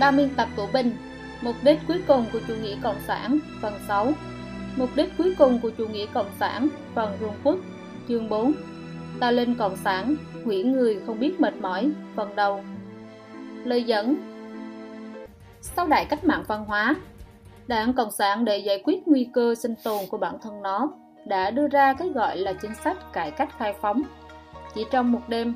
Ba miên tập của Bình. Mục đích cuối cùng của chủ nghĩa cộng sản Phần 6 Mục đích cuối cùng của chủ nghĩa cộng sản Phần Trung Quốc. Chương 4 Ta lên cộng sản Hủy người không biết mệt mỏi Phần đầu. Lời dẫn. Sau đại cách mạng văn hóa Đảng Cộng sản để giải quyết nguy cơ sinh tồn của bản thân nó đã đưa ra cái gọi là chính sách cải cách khai phóng. Chỉ trong một đêm,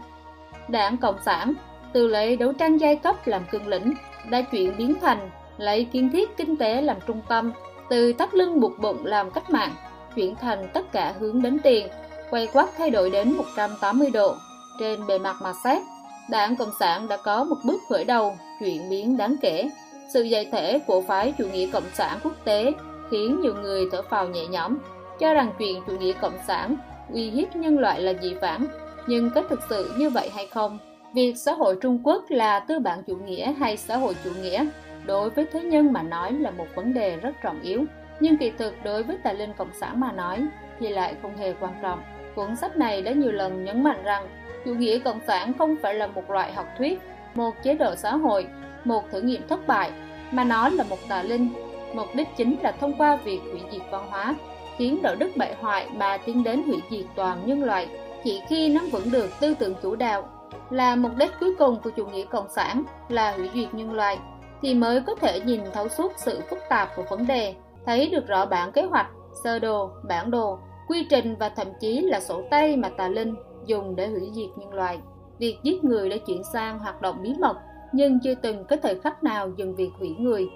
Đảng Cộng sản từ lấy đấu tranh giai cấp làm cương lĩnh đã chuyển biến thành lấy kiến thiết kinh tế làm trung tâm, từ thắt lưng buộc bụng làm cách mạng, chuyển thành tất cả hướng đến tiền, quay quát thay đổi đến 180 độ. Trên bề mặt mà xét, đảng cộng sản đã có một bước khởi đầu, chuyển biến đáng kể. Sự dày thể của phái chủ nghĩa cộng sản quốc tế khiến nhiều người thở phào nhẹ nhõm, cho rằng chuyện chủ nghĩa cộng sản uy hiếp nhân loại là dị vãng, nhưng có thực sự như vậy hay không? Việc xã hội trung quốc là tư bản chủ nghĩa hay xã hội chủ nghĩa, đối với thế nhân mà nói là một vấn đề rất trọng yếu. Nhưng kỳ thực đối với tài linh cộng sản mà nói thì lại không hề quan trọng. Cuốn sách này đã nhiều lần nhấn mạnh rằng chủ nghĩa cộng sản không phải là một loại học thuyết, một chế độ xã hội, một thử nghiệm thất bại, mà nó là một tà linh. Mục đích chính là thông qua việc hủy diệt văn hóa, khiến đạo đức bại hoại mà tiến đến hủy diệt toàn nhân loại, chỉ khi nắm vững được tư tưởng chủ đạo là mục đích cuối cùng của chủ nghĩa cộng sản là hủy diệt nhân loại, thì mới có thể nhìn thấu suốt sự phức tạp của vấn đề, thấy được rõ bản kế hoạch, sơ đồ, bản đồ, quy trình và thậm chí là sổ tay mà tà linh dùng để hủy diệt nhân loại. Việc giết người đã chuyển sang hoạt động bí mật, nhưng chưa từng có thời khắc nào dừng việc hủy người.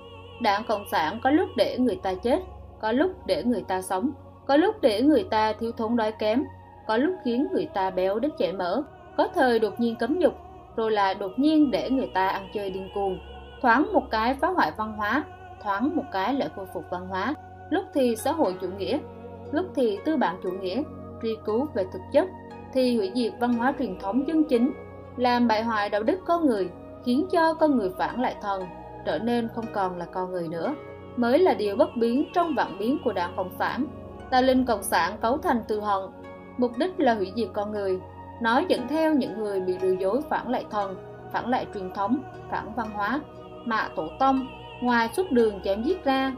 Đảng cộng sản có lúc để người ta chết, có lúc để người ta sống, có lúc để người ta thiếu thốn đói kém, có lúc khiến người ta béo đến chảy mỡ có thời đột nhiên cấm dục rồi là đột nhiên để người ta ăn chơi điên cuồng. Thoáng một cái phá hoại văn hóa, thoáng một cái lại khôi phục văn hóa. Lúc thì xã hội chủ nghĩa, lúc thì tư bản chủ nghĩa, truy cứu về thực chất, thì hủy diệt văn hóa truyền thống chân chính, làm bại hoại đạo đức con người, khiến cho con người phản lại thần, trở nên không còn là con người nữa. Mới là điều bất biến trong vạn biến của đảng cộng sản. Tà linh cộng sản cấu thành từ hận, mục đích là hủy diệt con người nó dẫn theo những người bị lừa dối phản lại thần, phản lại truyền thống, phản văn hóa. Mạ tổ tông, ngoài suốt đường chém giết ra,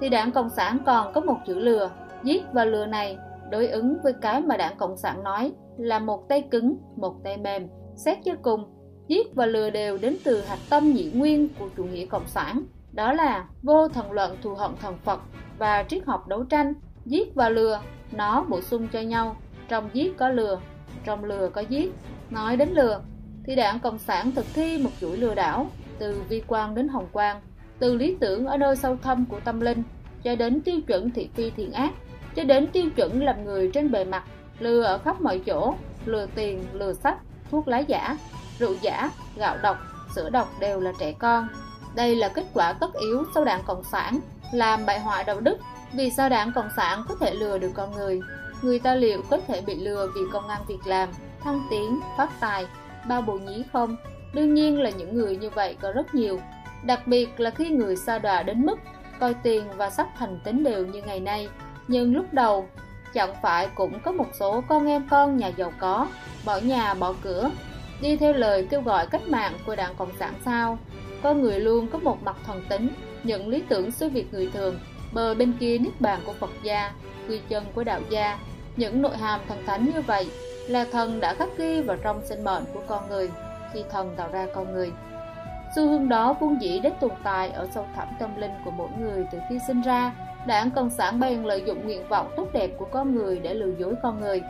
thì đảng cộng sản còn có một chữ lừa, giết và lừa này đối ứng với cái mà đảng cộng sản nói là một tay cứng, một tay mềm, xét cho cùng. Giết và lừa đều đến từ hạt tâm nhị nguyên của chủ nghĩa cộng sản, đó là vô thần luận thù hận thần phật và triết học đấu tranh. Giết và lừa, nó bổ sung cho nhau, trong giết có lừa trong lừa có giết, nói đến lừa, thì đảng cộng sản thực thi một chuỗi lừa đảo, từ vi quan đến hồng quang, từ lý tưởng ở nơi sâu thâm của tâm linh, cho đến tiêu chuẩn thị phi thiện ác, cho đến tiêu chuẩn làm người trên bề mặt, lừa ở khắp mọi chỗ, lừa tiền, lừa sách, thuốc lá giả, rượu giả, gạo độc, sữa độc đều là trẻ con. Đây là kết quả tất yếu sau đảng cộng sản làm bại hoại đạo đức. Vì sao đảng cộng sản có thể lừa được con người? Người ta liệu có thể bị lừa vì công ăn việc làm, thăng tiến, phát tài, bao bồ nhí không? Đương nhiên là những người như vậy có rất nhiều. Đặc biệt là khi người xa đọa đến mức coi tiền và sắc thành tính đều như ngày nay. Nhưng lúc đầu, chẳng phải cũng có một số con em con nhà giàu có, bỏ nhà, bỏ cửa, đi theo lời kêu gọi cách mạng của đảng cộng sản sao? Con người luôn có một mặt thần tính, những lý tưởng xứ việt người thường, bờ bên kia niết bàn của phật gia, quy chân của đạo gia những nội hàm thần thánh như vậy là thần đã khắc ghi vào trong sinh mệnh của con người khi thần tạo ra con người. Xu hướng đó vốn dĩ đến tồn tại ở sâu thẳm tâm linh của mỗi người từ khi sinh ra. Đảng cộng sản bèn lợi dụng nguyện vọng tốt đẹp của con người để lừa dối con người,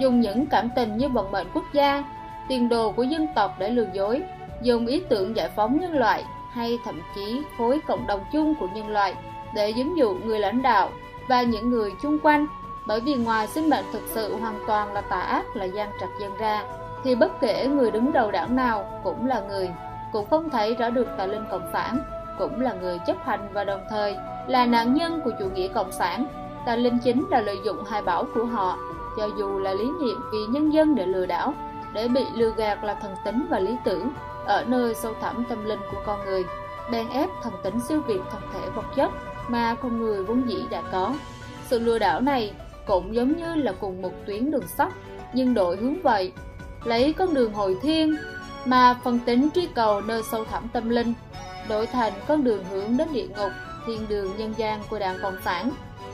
dùng những cảm tình như vận mệnh quốc gia, tiền đồ của dân tộc để lừa dối, dùng ý tưởng giải phóng nhân loại hay thậm chí khối cộng đồng chung của nhân loại để dẫn dụ người lãnh đạo và những người chung quanh bởi vì ngoài sinh mệnh thực sự hoàn toàn là tà ác là gian trạch dân ra, thì bất kể người đứng đầu đảng nào cũng là người, cũng không thấy rõ được tà linh cộng sản, cũng là người chấp hành và đồng thời là nạn nhân của chủ nghĩa cộng sản. Tà linh chính là lợi dụng hài bảo của họ, cho dù là lý niệm vì nhân dân để lừa đảo, để bị lừa gạt là thần tính và lý tưởng, ở nơi sâu thẳm tâm linh của con người bèn ép thần tính siêu việt thân thể vật chất mà con người vốn dĩ đã có. Sự lừa đảo này cũng giống như là cùng một tuyến đường sắt nhưng đổi hướng vậy lấy con đường hồi thiên mà phần tính truy cầu nơi sâu thẳm tâm linh đổi thành con đường hướng đến địa ngục, thiên đường nhân gian của Đảng Cộng sản.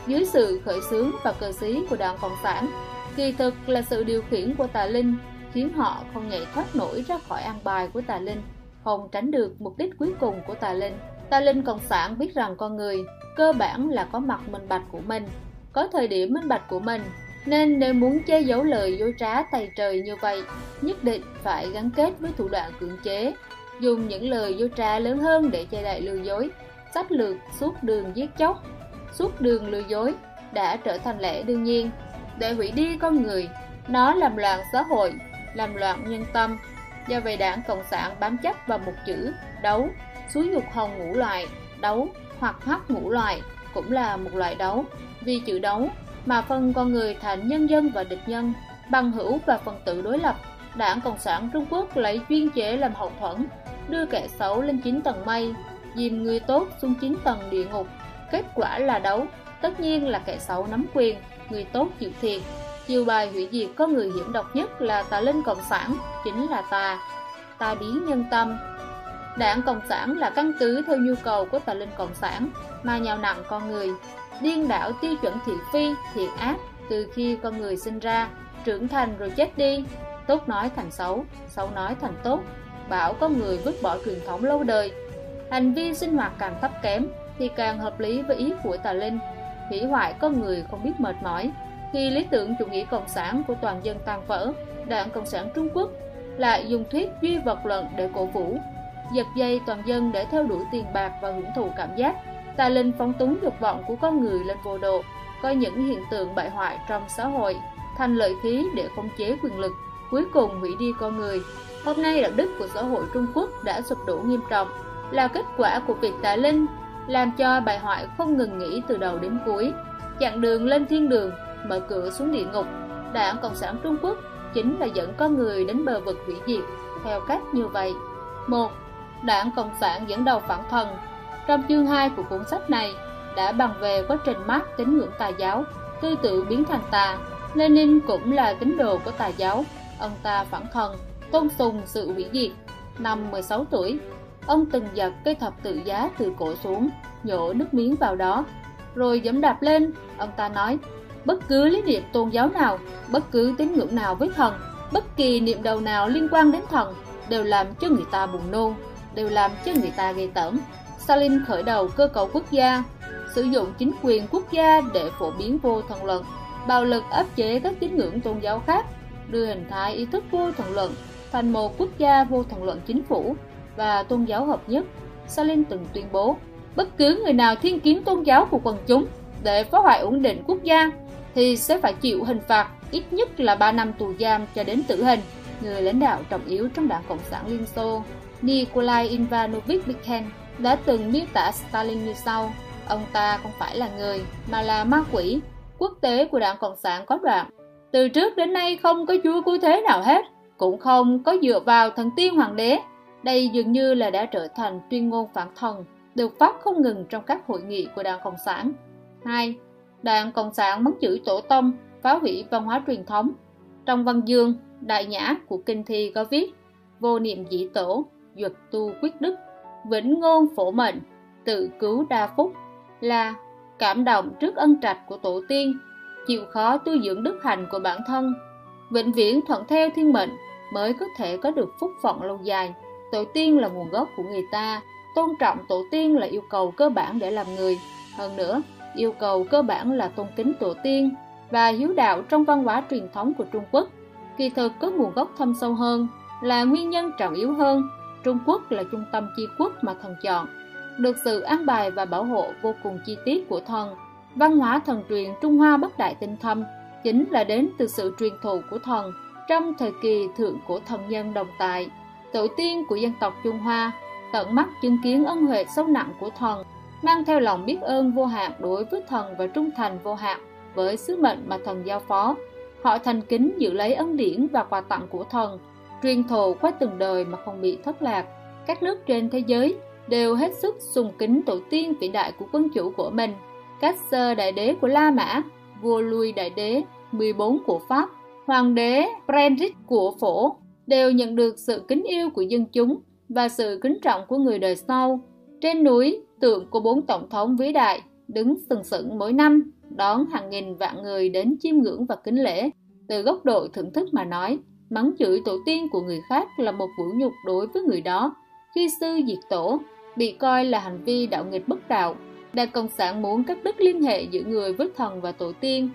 Dưới sự khởi xướng và cờ xí của Đảng Cộng sản, kỳ thực là sự điều khiển của tà linh khiến họ không nhảy thoát nổi ra khỏi an bài của tà linh, không tránh được mục đích cuối cùng của tà linh. Tà linh Cộng sản biết rằng con người cơ bản là có mặt minh bạch của mình, có thời điểm minh bạch của mình, nên nếu muốn che giấu lời dối trá tày trời như vậy, nhất định phải gắn kết với thủ đoạn cưỡng chế, dùng những lời dối trá lớn hơn để che đậy lừa dối, sách lược suốt đường giết chóc, suốt đường lừa dối đã trở thành lẽ đương nhiên để hủy đi con người. Nó làm loạn xã hội, làm loạn nhân tâm. Do vậy đảng Cộng sản bám chấp vào một chữ đấu, suối dục hồng ngũ loại, đấu hoặc hắc ngũ loại cũng là một loại đấu. Vì chữ đấu mà phân con người thành nhân dân và địch nhân, bằng hữu và phần tử đối lập. Đảng Cộng sản Trung Quốc lấy chuyên chế làm hậu thuẫn, đưa kẻ xấu lên chín tầng mây, dìm người tốt xuống chín tầng địa ngục. Kết quả là đấu, tất nhiên là kẻ xấu nắm quyền, người tốt chịu thiệt. Chiều bài hủy diệt có người hiểm độc nhất là tà linh cộng sản, chính là tà, tà biến nhân tâm. Đảng Cộng sản là căn cứ theo nhu cầu của tà linh cộng sản mà nhào nặng con người, điên đảo tiêu chuẩn thiện phi, thiện ác từ khi con người sinh ra, trưởng thành rồi chết đi, tốt nói thành xấu, xấu nói thành tốt, bảo con người vứt bỏ truyền thống lâu đời. Hành vi sinh hoạt càng thấp kém thì càng hợp lý với ý của tà linh, hủy hoại con người không biết mệt mỏi. Khi lý tưởng chủ nghĩa cộng sản của toàn dân tan vỡ, Đảng Cộng sản Trung Quốc lại dùng thuyết duy vật luận để cổ vũ, giật dây toàn dân để theo đuổi tiền bạc và hưởng thụ cảm giác. Tà linh phóng túng dục vọng của con người lên vô độ, coi những hiện tượng bại hoại trong xã hội thành lợi khí để khống chế quyền lực, cuối cùng hủy đi con người. Hôm nay đạo đức của xã hội Trung Quốc đã sụp đổ nghiêm trọng, là kết quả của việc tà linh làm cho bài hoại không ngừng nghỉ từ đầu đến cuối, chặn đường lên thiên đường, mở cửa xuống địa ngục. Đảng Cộng sản Trung Quốc chính là dẫn con người đến bờ vực hủy diệt theo cách như vậy. một Đảng Cộng sản dẫn đầu phản thần Trong chương 2 của cuốn sách này đã bàn về quá trình Marx tín ngưỡng tà giáo, tư tự biến thành tà. Lenin cũng là tín đồ của tà giáo, ông ta phản thần, tôn sùng sự hủy diệt. Năm 16 tuổi, Ông từng giật cây thập tự giá từ cổ xuống, nhổ nước miếng vào đó, rồi giẫm đạp lên. Ông ta nói, bất cứ lý niệm tôn giáo nào, bất cứ tín ngưỡng nào với thần, bất kỳ niệm đầu nào liên quan đến thần, đều làm cho người ta buồn nôn, đều làm cho người ta gây tởm. Stalin khởi đầu cơ cấu quốc gia, sử dụng chính quyền quốc gia để phổ biến vô thần luận, bạo lực áp chế các tín ngưỡng tôn giáo khác, đưa hình thái ý thức vô thần luận thành một quốc gia vô thần luận chính phủ và tôn giáo hợp nhất, Stalin từng tuyên bố, bất cứ người nào thiên kiến tôn giáo của quần chúng để phá hoại ổn định quốc gia thì sẽ phải chịu hình phạt ít nhất là 3 năm tù giam cho đến tử hình. Người lãnh đạo trọng yếu trong đảng Cộng sản Liên Xô, Nikolai Ivanovich Bikhen đã từng miêu tả Stalin như sau. Ông ta không phải là người, mà là ma quỷ. Quốc tế của đảng Cộng sản có đoạn. Từ trước đến nay không có chúa cứu thế nào hết, cũng không có dựa vào thần tiên hoàng đế đây dường như là đã trở thành tuyên ngôn phản thần, được phát không ngừng trong các hội nghị của Đảng Cộng sản. 2. Đảng Cộng sản mắng chửi tổ tông, phá hủy văn hóa truyền thống. Trong văn dương, đại nhã của kinh thi có viết Vô niệm dĩ tổ, duật tu quyết đức, vĩnh ngôn phổ mệnh, tự cứu đa phúc là cảm động trước ân trạch của tổ tiên, chịu khó tu dưỡng đức hành của bản thân, vĩnh viễn thuận theo thiên mệnh mới có thể có được phúc phận lâu dài. Tổ tiên là nguồn gốc của người ta tôn trọng tổ tiên là yêu cầu cơ bản để làm người. Hơn nữa yêu cầu cơ bản là tôn kính tổ tiên và hiếu đạo trong văn hóa truyền thống của trung quốc. Kỳ thực có nguồn gốc thâm sâu hơn là nguyên nhân trọng yếu hơn trung quốc là trung tâm chi quốc mà thần chọn được sự an bài và bảo hộ vô cùng chi tiết của thần văn hóa thần truyền trung hoa bất đại tinh thâm chính là đến từ sự truyền thụ của thần trong thời kỳ thượng của thần nhân đồng tại, tổ tiên của dân tộc Trung Hoa, tận mắt chứng kiến ân huệ sâu nặng của thần, mang theo lòng biết ơn vô hạn đối với thần và trung thành vô hạn với sứ mệnh mà thần giao phó. Họ thành kính giữ lấy ân điển và quà tặng của thần, truyền thụ qua từng đời mà không bị thất lạc. Các nước trên thế giới đều hết sức sùng kính tổ tiên vĩ đại của quân chủ của mình. Các sơ đại đế của La Mã, vua Louis đại đế 14 của Pháp, hoàng đế Frederick của Phổ đều nhận được sự kính yêu của dân chúng và sự kính trọng của người đời sau Trên núi, tượng của bốn tổng thống vĩ đại đứng sừng sững mỗi năm đón hàng nghìn vạn người đến chiêm ngưỡng và kính lễ. Từ góc độ thưởng thức mà nói, mắng chửi tổ tiên của người khác là một vũ nhục đối với người đó. Khi sư diệt tổ, bị coi là hành vi đạo nghịch bất đạo. Đảng Cộng sản muốn cắt đứt liên hệ giữa người với thần và tổ tiên,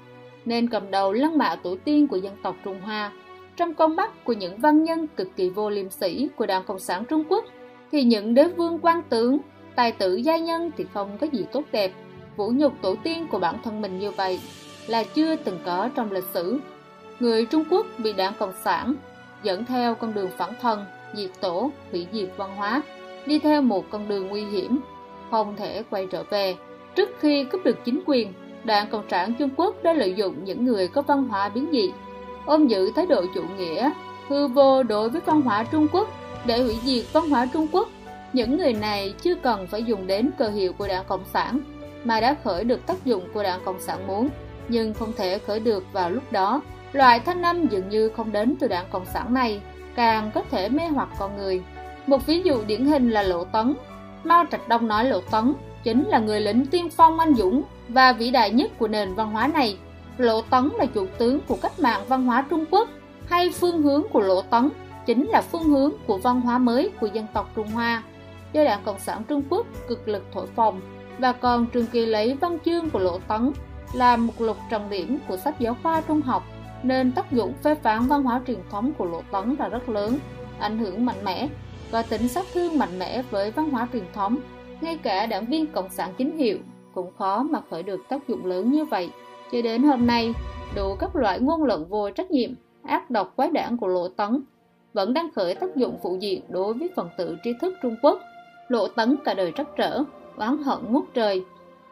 nên cầm đầu lăng mạ tổ tiên của dân tộc Trung Hoa. Trong con mắt của những văn nhân cực kỳ vô liêm sĩ của Đảng Cộng sản Trung Quốc, thì những đế vương quan tướng, tài tử gia nhân thì không có gì tốt đẹp. Vũ nhục tổ tiên của bản thân mình như vậy là chưa từng có trong lịch sử. Người Trung Quốc bị Đảng Cộng sản dẫn theo con đường phản thân, diệt tổ, hủy diệt văn hóa, đi theo một con đường nguy hiểm, không thể quay trở về. Trước khi cướp được chính quyền, Đảng Cộng sản Trung Quốc đã lợi dụng những người có văn hóa biến dị, ôm giữ thái độ chủ nghĩa, hư vô đối với văn hóa Trung Quốc để hủy diệt văn hóa Trung Quốc. Những người này chưa cần phải dùng đến cơ hiệu của Đảng Cộng sản, mà đã khởi được tác dụng của Đảng Cộng sản muốn, nhưng không thể khởi được vào lúc đó. Loại thanh âm dường như không đến từ Đảng Cộng sản này, càng có thể mê hoặc con người. Một ví dụ điển hình là Lộ Tấn. Mao Trạch Đông nói Lộ Tấn chính là người lính tiên phong anh dũng và vĩ đại nhất của nền văn hóa này. Lộ Tấn là chủ tướng của cách mạng văn hóa Trung Quốc, hay phương hướng của Lộ Tấn chính là phương hướng của văn hóa mới của dân tộc Trung Hoa. Do Đảng Cộng sản Trung Quốc cực lực thổi phồng và còn trường kỳ lấy văn chương của Lộ Tấn làm một lục trọng điểm của sách giáo khoa trung học nên tác dụng phê phán văn hóa truyền thống của Lộ Tấn là rất lớn, ảnh hưởng mạnh mẽ và tính sát thương mạnh mẽ với văn hóa truyền thống. Ngay cả đảng viên Cộng sản chính hiệu cũng khó mà khởi được tác dụng lớn như vậy. Cho đến hôm nay, đủ các loại ngôn luận vô trách nhiệm, ác độc quái đảng của Lộ Tấn vẫn đang khởi tác dụng phụ diện đối với phần tử tri thức Trung Quốc. Lộ Tấn cả đời trắc trở, oán hận ngút trời,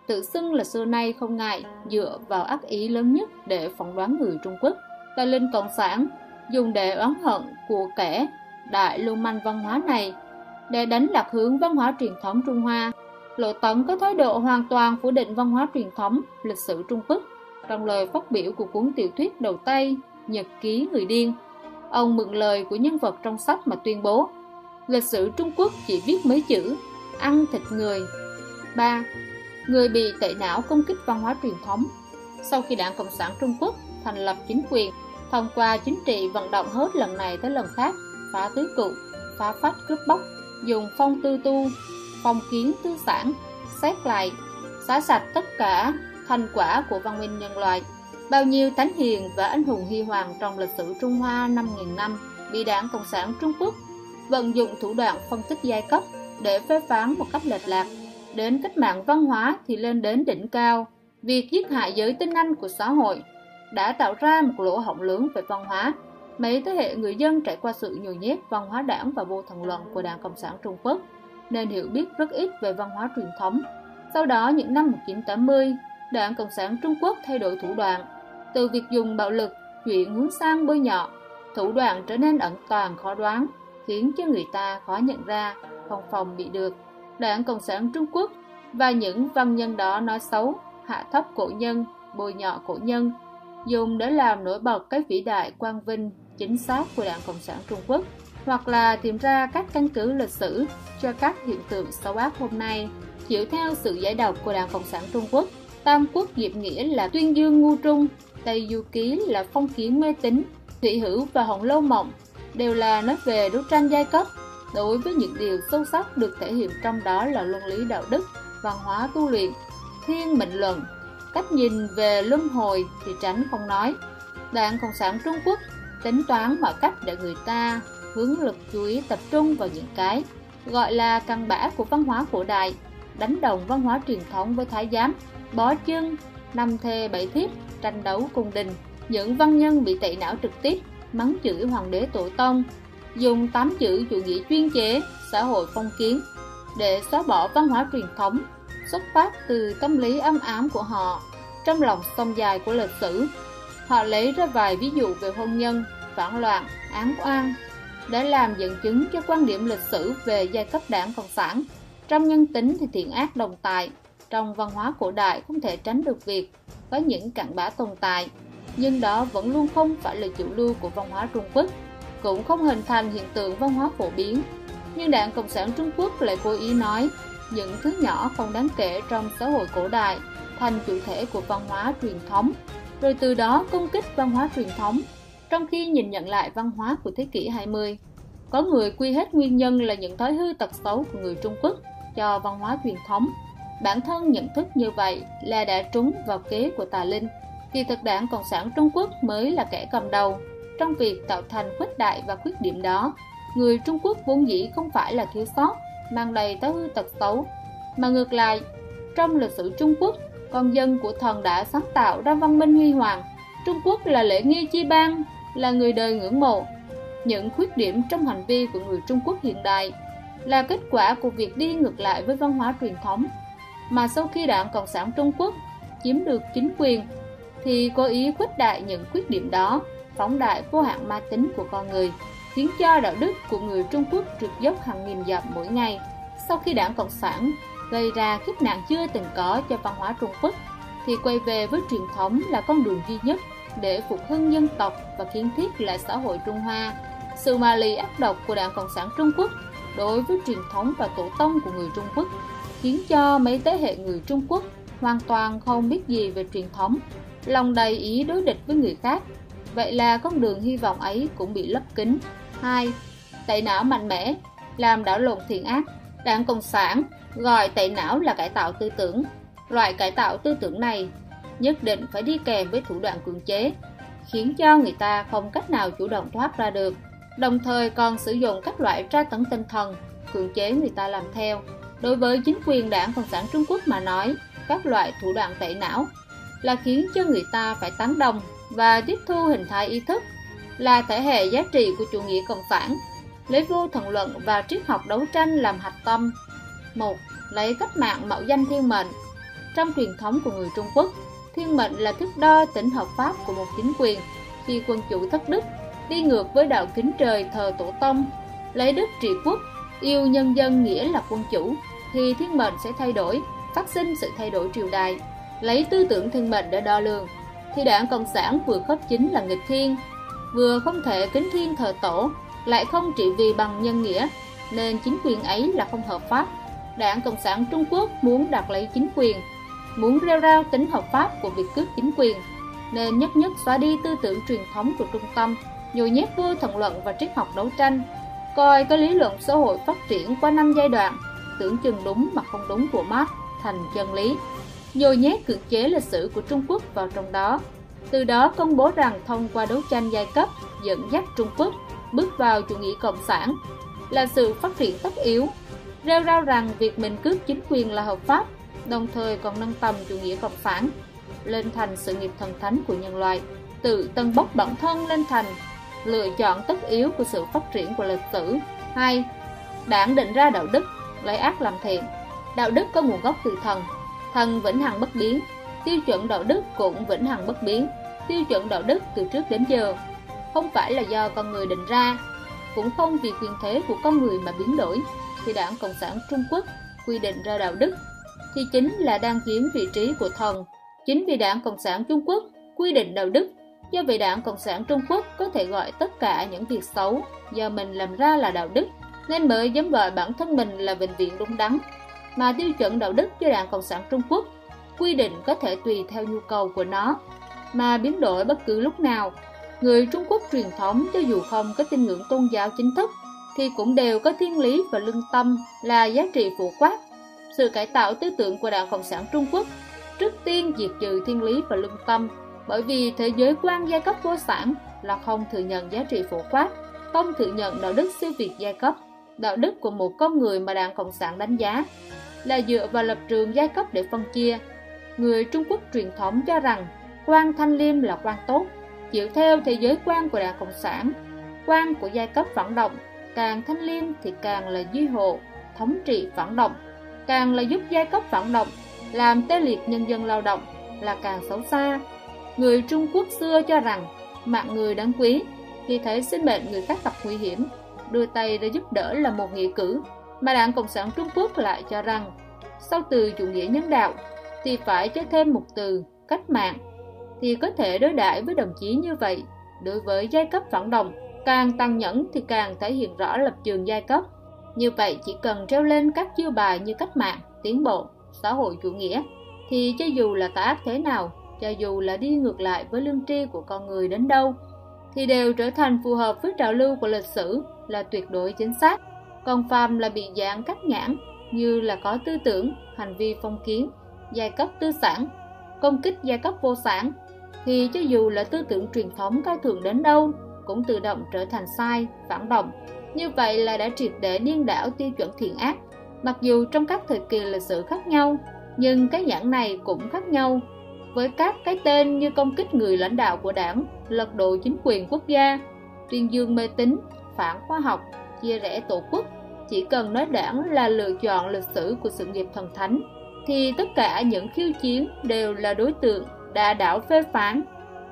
tự xưng là xưa nay không ngại dựa vào ác ý lớn nhất để phỏng đoán người Trung Quốc. Tà linh Cộng sản dùng để oán hận của kẻ đại lưu manh văn hóa này để đánh lạc hướng văn hóa truyền thống Trung Hoa. Lộ Tấn có thái độ hoàn toàn phủ định văn hóa truyền thống, lịch sử Trung Quốc. Trong lời phát biểu của cuốn tiểu thuyết đầu tay Nhật ký người điên, ông mượn lời của nhân vật trong sách mà tuyên bố lịch sử Trung Quốc chỉ viết mấy chữ ăn thịt người. 3. Người bị tệ não công kích văn hóa truyền thống Sau khi Đảng Cộng sản Trung Quốc thành lập chính quyền, thông qua chính trị vận động hết lần này tới lần khác, phá tứ cụ, phá phách cướp bóc, dùng phong tư tu, phong kiến tư sản, xét lại, xóa sạch tất cả thành quả của văn minh nhân loại. Bao nhiêu thánh hiền và anh hùng huy hoàng trong lịch sử Trung Hoa 5.000 năm bị đảng Cộng sản Trung Quốc vận dụng thủ đoạn phân tích giai cấp để phê phán một cách lệch lạc. Đến cách mạng văn hóa thì lên đến đỉnh cao. Việc giết hại giới tinh anh của xã hội đã tạo ra một lỗ hổng lớn về văn hóa. Mấy thế hệ người dân trải qua sự nhồi nhét văn hóa đảng và vô thần luận của Đảng Cộng sản Trung Quốc nên hiểu biết rất ít về văn hóa truyền thống. Sau đó những năm 1980, Đảng Cộng sản Trung Quốc thay đổi thủ đoạn, từ việc dùng bạo lực chuyển hướng sang bôi nhọ, thủ đoạn trở nên ẩn toàn khó đoán, khiến cho người ta khó nhận ra, không phòng bị được. Đảng Cộng sản Trung Quốc và những văn nhân đó nói xấu, hạ thấp cổ nhân, bôi nhọ cổ nhân, dùng để làm nổi bật cái vĩ đại quang vinh chính xác của Đảng Cộng sản Trung Quốc hoặc là tìm ra các căn cứ lịch sử cho các hiện tượng xấu ác hôm nay chịu theo sự giải độc của Đảng Cộng sản Trung Quốc. Tam Quốc Diệp Nghĩa là tuyên dương ngu trung, Tây Du Ký là phong kiến mê tín, Thủy Hữu và Hồng Lâu Mộng đều là nói về đấu tranh giai cấp. Đối với những điều sâu sắc được thể hiện trong đó là luân lý đạo đức, văn hóa tu luyện, thiên mệnh luận, cách nhìn về luân hồi thì tránh không nói. Đảng Cộng sản Trung Quốc tính toán mọi cách để người ta hướng lực chú ý tập trung vào những cái gọi là căn bã của văn hóa cổ đại, đánh đồng văn hóa truyền thống với thái giám, bó chân, năm thê bảy thiếp, tranh đấu cung đình. Những văn nhân bị tẩy não trực tiếp, mắng chửi hoàng đế tổ tông, dùng tám chữ chủ nghĩa chuyên chế, xã hội phong kiến để xóa bỏ văn hóa truyền thống, xuất phát từ tâm lý âm ám của họ trong lòng sông dài của lịch sử. Họ lấy ra vài ví dụ về hôn nhân, phản loạn, án oan, để làm dẫn chứng cho quan điểm lịch sử về giai cấp đảng Cộng sản. Trong nhân tính thì thiện ác đồng tài, trong văn hóa cổ đại không thể tránh được việc có những cặn bã tồn tại, nhưng đó vẫn luôn không phải là chủ lưu của văn hóa Trung Quốc, cũng không hình thành hiện tượng văn hóa phổ biến. Nhưng đảng Cộng sản Trung Quốc lại cố ý nói, những thứ nhỏ không đáng kể trong xã hội cổ đại thành chủ thể của văn hóa truyền thống, rồi từ đó công kích văn hóa truyền thống, trong khi nhìn nhận lại văn hóa của thế kỷ 20. Có người quy hết nguyên nhân là những thói hư tật xấu của người Trung Quốc cho văn hóa truyền thống. Bản thân nhận thức như vậy là đã trúng vào kế của tà linh. Kỳ thực đảng Cộng sản Trung Quốc mới là kẻ cầm đầu trong việc tạo thành khuyết đại và khuyết điểm đó. Người Trung Quốc vốn dĩ không phải là thiếu sót, mang đầy thói hư tật xấu, mà ngược lại, trong lịch sử Trung Quốc, con dân của thần đã sáng tạo ra văn minh huy hoàng. Trung Quốc là lễ nghi chi bang, là người đời ngưỡng mộ, những khuyết điểm trong hành vi của người Trung Quốc hiện đại là kết quả của việc đi ngược lại với văn hóa truyền thống mà sau khi đảng Cộng sản Trung Quốc chiếm được chính quyền thì cố ý khuếch đại những khuyết điểm đó phóng đại vô hạn ma tính của con người khiến cho đạo đức của người Trung Quốc trượt dốc hàng nghìn dặm mỗi ngày sau khi đảng Cộng sản gây ra kiếp nạn chưa từng có cho văn hóa Trung Quốc thì quay về với truyền thống là con đường duy nhất để phục hưng dân tộc và kiến thiết lại xã hội Trung Hoa sự ma lì ác độc của Đảng Cộng sản Trung Quốc đối với truyền thống và tổ tông của người Trung Quốc khiến cho mấy thế hệ người Trung Quốc hoàn toàn không biết gì về truyền thống, lòng đầy ý đối địch với người khác. Vậy là con đường hy vọng ấy cũng bị lấp kín. 2. Tẩy não mạnh mẽ, làm đảo lộn thiện ác. Đảng Cộng sản gọi tẩy não là cải tạo tư tưởng. Loại cải tạo tư tưởng này nhất định phải đi kèm với thủ đoạn cưỡng chế, khiến cho người ta không cách nào chủ động thoát ra được đồng thời còn sử dụng các loại tra tấn tinh thần, cưỡng chế người ta làm theo. Đối với chính quyền đảng Cộng sản Trung Quốc mà nói, các loại thủ đoạn tẩy não là khiến cho người ta phải tán đồng và tiếp thu hình thái ý thức là thể hệ giá trị của chủ nghĩa cộng sản, lấy vô thần luận và triết học đấu tranh làm hạch tâm. một Lấy cách mạng mạo danh thiên mệnh Trong truyền thống của người Trung Quốc, thiên mệnh là thước đo tính hợp pháp của một chính quyền khi quân chủ thất đức đi ngược với đạo kính trời thờ tổ tông, lấy đức trị quốc, yêu nhân dân nghĩa là quân chủ, thì thiên mệnh sẽ thay đổi, phát sinh sự thay đổi triều đại. Lấy tư tưởng thiên mệnh để đo lường, thì đảng Cộng sản vừa khớp chính là nghịch thiên, vừa không thể kính thiên thờ tổ, lại không trị vì bằng nhân nghĩa, nên chính quyền ấy là không hợp pháp. Đảng Cộng sản Trung Quốc muốn đặt lấy chính quyền, muốn rêu rao tính hợp pháp của việc cướp chính quyền, nên nhất nhất xóa đi tư tưởng truyền thống của trung tâm nhồi nhét vô thần luận và triết học đấu tranh, coi cái lý luận xã hội phát triển qua năm giai đoạn, tưởng chừng đúng mà không đúng của Marx thành chân lý, nhồi nhét cưỡng chế lịch sử của Trung Quốc vào trong đó, từ đó công bố rằng thông qua đấu tranh giai cấp dẫn dắt Trung Quốc bước vào chủ nghĩa cộng sản là sự phát triển tất yếu, rêu rao rằng việc mình cướp chính quyền là hợp pháp, đồng thời còn nâng tầm chủ nghĩa cộng sản lên thành sự nghiệp thần thánh của nhân loại, tự tân bốc bản thân lên thành lựa chọn tất yếu của sự phát triển của lịch sử. 2. Đảng định ra đạo đức, lấy ác làm thiện. Đạo đức có nguồn gốc từ thần, thần vĩnh hằng bất biến, tiêu chuẩn đạo đức cũng vĩnh hằng bất biến, tiêu chuẩn đạo đức từ trước đến giờ, không phải là do con người định ra, cũng không vì quyền thế của con người mà biến đổi, thì đảng Cộng sản Trung Quốc quy định ra đạo đức, thì chính là đang chiếm vị trí của thần. Chính vì đảng Cộng sản Trung Quốc quy định đạo đức Do vậy đảng Cộng sản Trung Quốc có thể gọi tất cả những việc xấu do mình làm ra là đạo đức, nên mới dám gọi bản thân mình là bệnh viện đúng đắn. Mà tiêu chuẩn đạo đức cho đảng Cộng sản Trung Quốc quy định có thể tùy theo nhu cầu của nó, mà biến đổi bất cứ lúc nào. Người Trung Quốc truyền thống cho dù không có tin ngưỡng tôn giáo chính thức, thì cũng đều có thiên lý và lương tâm là giá trị phổ quát. Sự cải tạo tư tưởng của Đảng Cộng sản Trung Quốc trước tiên diệt trừ thiên lý và lương tâm bởi vì thế giới quan giai cấp vô sản là không thừa nhận giá trị phổ quát, không thừa nhận đạo đức siêu việt giai cấp, đạo đức của một con người mà Đảng Cộng sản đánh giá là dựa vào lập trường giai cấp để phân chia. Người Trung Quốc truyền thống cho rằng quan thanh liêm là quan tốt, chịu theo thế giới quan của Đảng Cộng sản, quan của giai cấp phản động, càng thanh liêm thì càng là duy hộ, thống trị phản động, càng là giúp giai cấp phản động, làm tê liệt nhân dân lao động là càng xấu xa, Người Trung Quốc xưa cho rằng mạng người đáng quý, khi thấy sinh mệnh người khác gặp nguy hiểm, đưa tay ra giúp đỡ là một nghĩa cử, mà Đảng Cộng sản Trung Quốc lại cho rằng sau từ chủ nghĩa nhân đạo thì phải cho thêm một từ cách mạng thì có thể đối đãi với đồng chí như vậy đối với giai cấp phản động càng tăng nhẫn thì càng thể hiện rõ lập trường giai cấp Như vậy chỉ cần treo lên các chiêu bài như cách mạng, tiến bộ, xã hội chủ nghĩa, thì cho dù là tà ác thế nào, cho dù là đi ngược lại với lương tri của con người đến đâu, thì đều trở thành phù hợp với trào lưu của lịch sử là tuyệt đối chính xác. Còn phàm là bị dạng cách nhãn như là có tư tưởng, hành vi phong kiến, giai cấp tư sản, công kích giai cấp vô sản, thì cho dù là tư tưởng truyền thống cao thượng đến đâu cũng tự động trở thành sai, phản động. Như vậy là đã triệt để điên đảo tiêu chuẩn thiện ác. Mặc dù trong các thời kỳ lịch sử khác nhau, nhưng cái nhãn này cũng khác nhau. Với các cái tên như công kích người lãnh đạo của đảng, lật đổ chính quyền quốc gia, tuyên dương mê tín, phản khoa học, chia rẽ tổ quốc, chỉ cần nói đảng là lựa chọn lịch sử của sự nghiệp thần thánh, thì tất cả những khiêu chiến đều là đối tượng đã đảo phê phán.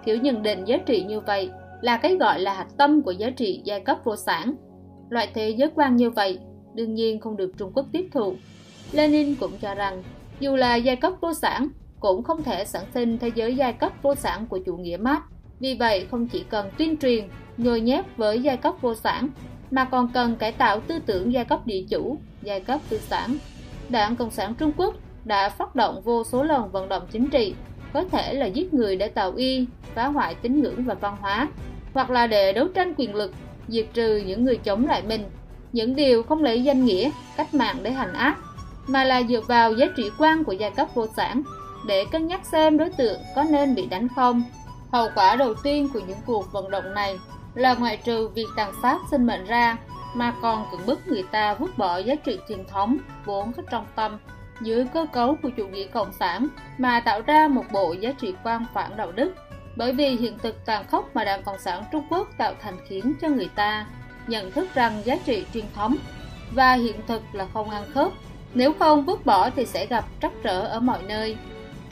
Kiểu nhận định giá trị như vậy là cái gọi là hạch tâm của giá trị giai cấp vô sản. Loại thế giới quan như vậy đương nhiên không được Trung Quốc tiếp thụ. Lenin cũng cho rằng dù là giai cấp vô sản cũng không thể sản sinh thế giới giai cấp vô sản của chủ nghĩa mát Vì vậy không chỉ cần tuyên truyền, nhồi nhét với giai cấp vô sản mà còn cần cải tạo tư tưởng giai cấp địa chủ, giai cấp tư sản. Đảng Cộng sản Trung Quốc đã phát động vô số lần vận động chính trị, có thể là giết người để tạo y, phá hoại tín ngưỡng và văn hóa, hoặc là để đấu tranh quyền lực, diệt trừ những người chống lại mình. Những điều không lấy danh nghĩa, cách mạng để hành ác, mà là dựa vào giá trị quan của giai cấp vô sản để cân nhắc xem đối tượng có nên bị đánh không. Hậu quả đầu tiên của những cuộc vận động này là ngoại trừ việc tàn sát sinh mệnh ra, mà còn cưỡng bức người ta vứt bỏ giá trị truyền thống vốn có trong tâm dưới cơ cấu của chủ nghĩa cộng sản mà tạo ra một bộ giá trị quan phản đạo đức. Bởi vì hiện thực tàn khốc mà Đảng Cộng sản Trung Quốc tạo thành khiến cho người ta nhận thức rằng giá trị truyền thống và hiện thực là không ăn khớp. Nếu không vứt bỏ thì sẽ gặp trắc trở ở mọi nơi.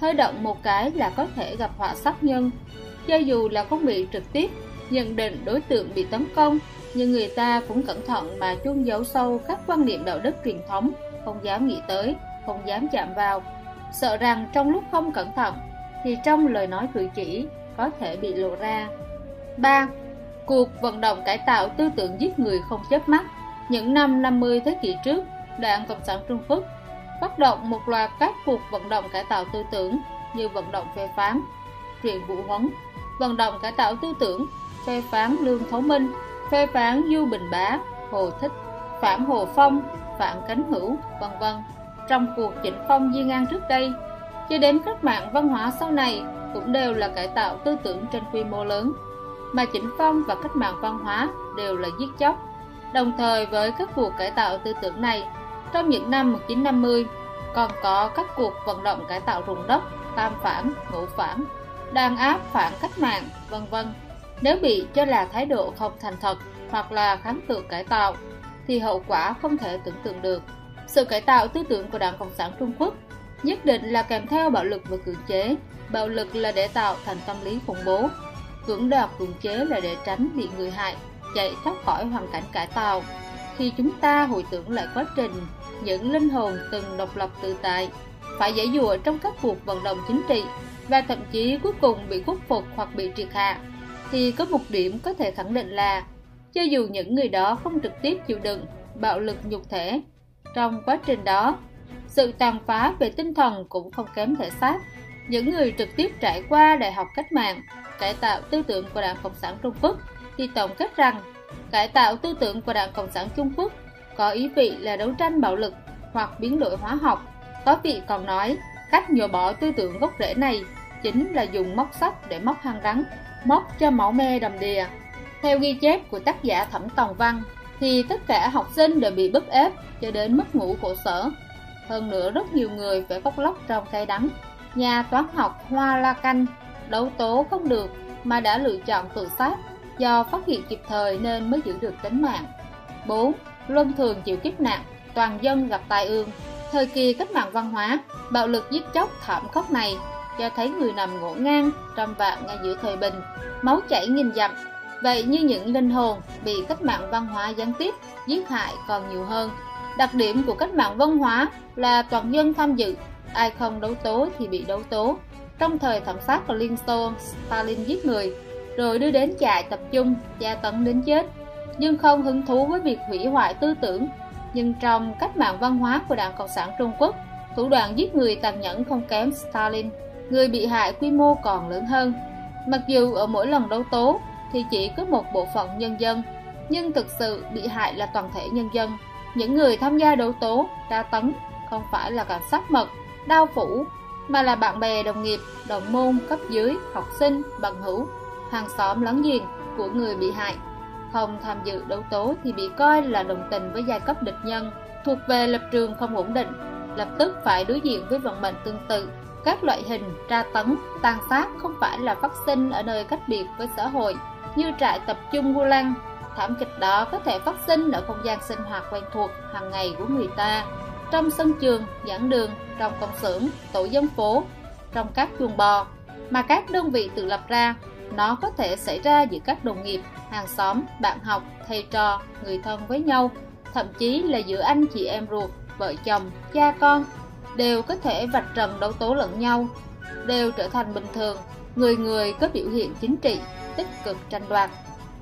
Hơi động một cái là có thể gặp họa sát nhân. Cho dù là không bị trực tiếp nhận định đối tượng bị tấn công, nhưng người ta cũng cẩn thận mà chôn giấu sâu các quan niệm đạo đức truyền thống, không dám nghĩ tới, không dám chạm vào, sợ rằng trong lúc không cẩn thận thì trong lời nói cử chỉ có thể bị lộ ra. 3. Cuộc vận động cải tạo tư tưởng giết người không chớp mắt Những năm 50 thế kỷ trước, Đảng Cộng sản Trung Quốc phát động một loạt các cuộc vận động cải tạo tư tưởng như vận động phê phán, truyền vũ huấn, vận động cải tạo tư tưởng phê phán Lương Thấu Minh, phê phán Du Bình Bá, Hồ Thích, Phạm Hồ Phong, Phạm Cánh Hữu, vân vân. Trong cuộc chỉnh phong diên ngang trước đây, cho đến cách mạng văn hóa sau này cũng đều là cải tạo tư tưởng trên quy mô lớn, mà chỉnh phong và cách mạng văn hóa đều là giết chóc. Đồng thời với các cuộc cải tạo tư tưởng này, trong những năm 1950 còn có các cuộc vận động cải tạo rùng đất, tam phản, ngũ phản, đàn áp phản cách mạng, vân vân. Nếu bị cho là thái độ không thành thật hoặc là kháng cự cải tạo, thì hậu quả không thể tưởng tượng được. Sự cải tạo tư tưởng của Đảng Cộng sản Trung Quốc nhất định là kèm theo bạo lực và cưỡng chế. Bạo lực là để tạo thành tâm lý khủng bố, cưỡng đoạt cưỡng chế là để tránh bị người hại, chạy thoát khỏi hoàn cảnh cải tạo. Khi chúng ta hồi tưởng lại quá trình những linh hồn từng độc lập tự tại, phải giải dụa trong các cuộc vận động chính trị và thậm chí cuối cùng bị khuất phục hoặc bị triệt hạ thì có một điểm có thể khẳng định là, cho dù những người đó không trực tiếp chịu đựng bạo lực nhục thể, trong quá trình đó, sự tàn phá về tinh thần cũng không kém thể xác. Những người trực tiếp trải qua đại học cách mạng, cải tạo tư tưởng của đảng cộng sản trung quốc thì tổng kết rằng, cải tạo tư tưởng của đảng cộng sản trung quốc có ý vị là đấu tranh bạo lực hoặc biến đổi hóa học. Có vị còn nói, cách nhổ bỏ tư tưởng gốc rễ này chính là dùng móc sắt để móc hang rắn móc cho máu me đầm đìa. Theo ghi chép của tác giả Thẩm Tòng Văn, thì tất cả học sinh đều bị bức ép cho đến mất ngủ khổ sở. Hơn nữa rất nhiều người phải khóc lóc trong cay đắng. Nhà toán học Hoa La Canh đấu tố không được mà đã lựa chọn tự sát do phát hiện kịp thời nên mới giữ được tính mạng. 4. Luân thường chịu kiếp nạn, toàn dân gặp tai ương. Thời kỳ cách mạng văn hóa, bạo lực giết chóc thảm khốc này cho thấy người nằm ngổn ngang trăm vạn ngay giữa thời bình máu chảy nghìn dặm. Vậy như những linh hồn bị cách mạng văn hóa gián tiếp giết hại còn nhiều hơn. Đặc điểm của cách mạng văn hóa là toàn dân tham dự ai không đấu tố thì bị đấu tố. Trong thời thẩm sát của liên xô stalin giết người rồi đưa đến trại tập trung tra tấn đến chết. Nhưng không hứng thú với việc hủy hoại tư tưởng. Nhưng trong cách mạng văn hóa của Đảng Cộng sản Trung Quốc, thủ đoạn giết người tàn nhẫn không kém Stalin, người bị hại quy mô còn lớn hơn. Mặc dù ở mỗi lần đấu tố thì chỉ có một bộ phận nhân dân, nhưng thực sự bị hại là toàn thể nhân dân. Những người tham gia đấu tố, tra tấn không phải là cảnh sát mật, đao phủ, mà là bạn bè đồng nghiệp, đồng môn, cấp dưới, học sinh, bằng hữu, hàng xóm láng giềng của người bị hại. Không tham dự đấu tố thì bị coi là đồng tình với giai cấp địch nhân, thuộc về lập trường không ổn định, lập tức phải đối diện với vận mệnh tương tự. Các loại hình tra tấn, tàn sát không phải là phát sinh ở nơi cách biệt với xã hội, như trại tập trung Gulag. Thảm kịch đó có thể phát sinh ở không gian sinh hoạt quen thuộc hàng ngày của người ta, trong sân trường, giảng đường, trong công xưởng, tổ dân phố, trong các chuồng bò, mà các đơn vị tự lập ra. Nó có thể xảy ra giữa các đồng nghiệp, hàng xóm, bạn học, thầy trò, người thân với nhau, thậm chí là giữa anh chị em ruột, vợ chồng, cha con, đều có thể vạch trần đấu tố lẫn nhau, đều trở thành bình thường, người người có biểu hiện chính trị, tích cực tranh đoạt.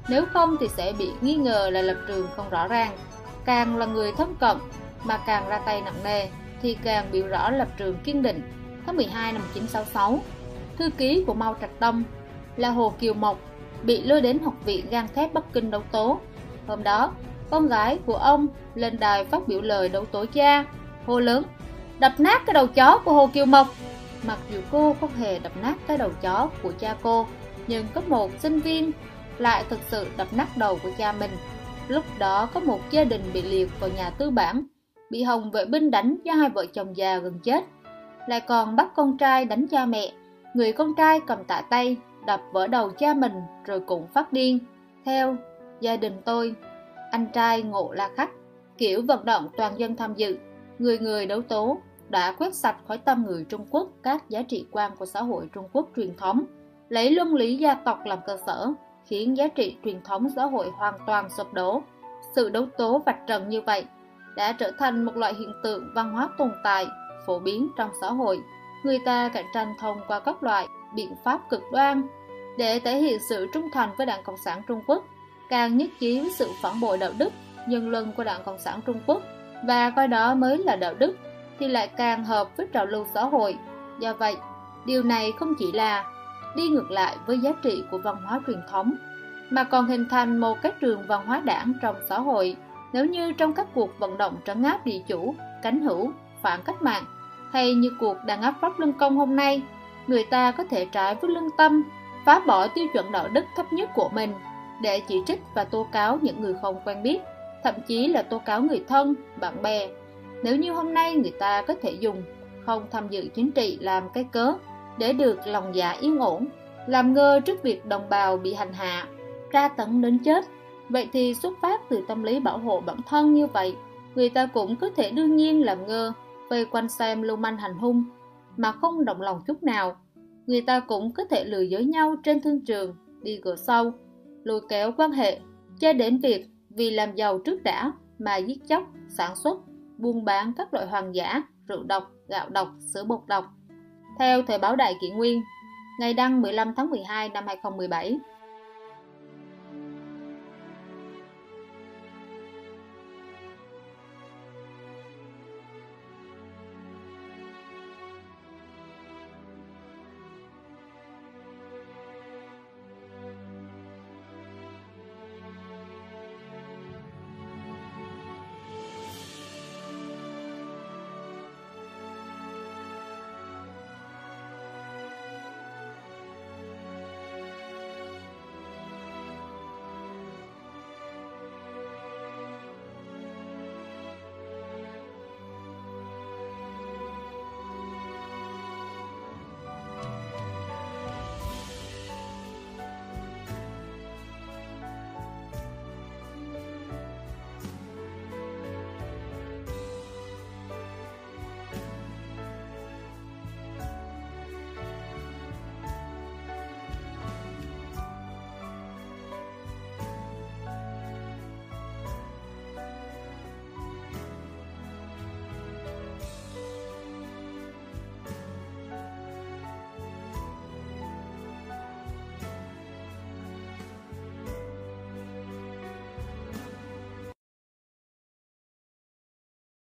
Nếu không thì sẽ bị nghi ngờ là lập trường không rõ ràng. Càng là người thâm cận mà càng ra tay nặng nề thì càng biểu rõ lập trường kiên định. Tháng 12 năm 1966, thư ký của Mao Trạch Đông là Hồ Kiều Mộc bị lôi đến học viện gan thép Bắc Kinh đấu tố. Hôm đó, con gái của ông lên đài phát biểu lời đấu tố cha, hô lớn, đập nát cái đầu chó của Hồ Kiều Mộc. Mặc dù cô không hề đập nát cái đầu chó của cha cô, nhưng có một sinh viên lại thực sự đập nát đầu của cha mình. Lúc đó có một gia đình bị liệt vào nhà tư bản, bị Hồng vệ binh đánh do hai vợ chồng già gần chết. Lại còn bắt con trai đánh cha mẹ, người con trai cầm tạ tay, đập vỡ đầu cha mình rồi cũng phát điên. Theo gia đình tôi, anh trai ngộ la khắc, kiểu vận động toàn dân tham dự, người người đấu tố, đã quét sạch khỏi tâm người Trung Quốc các giá trị quan của xã hội Trung Quốc truyền thống, lấy luân lý gia tộc làm cơ sở, khiến giá trị truyền thống xã hội hoàn toàn sụp đổ. Sự đấu tố vạch trần như vậy đã trở thành một loại hiện tượng văn hóa tồn tại, phổ biến trong xã hội. Người ta cạnh tranh thông qua các loại biện pháp cực đoan để thể hiện sự trung thành với Đảng Cộng sản Trung Quốc, càng nhất trí với sự phản bội đạo đức, nhân luân của Đảng Cộng sản Trung Quốc và coi đó mới là đạo đức thì lại càng hợp với trào lưu xã hội. Do vậy, điều này không chỉ là đi ngược lại với giá trị của văn hóa truyền thống, mà còn hình thành một cái trường văn hóa đảng trong xã hội. Nếu như trong các cuộc vận động trấn áp địa chủ, cánh hữu, phản cách mạng, hay như cuộc đàn áp pháp luân công hôm nay, người ta có thể trái với lương tâm, phá bỏ tiêu chuẩn đạo đức thấp nhất của mình để chỉ trích và tố cáo những người không quen biết, thậm chí là tố cáo người thân, bạn bè. Nếu như hôm nay người ta có thể dùng không tham dự chính trị làm cái cớ để được lòng dạ yên ổn, làm ngơ trước việc đồng bào bị hành hạ, tra tấn đến chết. Vậy thì xuất phát từ tâm lý bảo hộ bản thân như vậy, người ta cũng có thể đương nhiên làm ngơ, vây quanh xem lưu manh hành hung, mà không động lòng chút nào. Người ta cũng có thể lừa dối nhau trên thương trường, đi cửa sau, lôi kéo quan hệ, cho đến việc vì làm giàu trước đã mà giết chóc, sản xuất, buôn bán các loại hoàng giả, rượu độc, gạo độc, sữa bột độc. Theo Thời báo Đại Kỷ Nguyên, ngày đăng 15 tháng 12 năm 2017,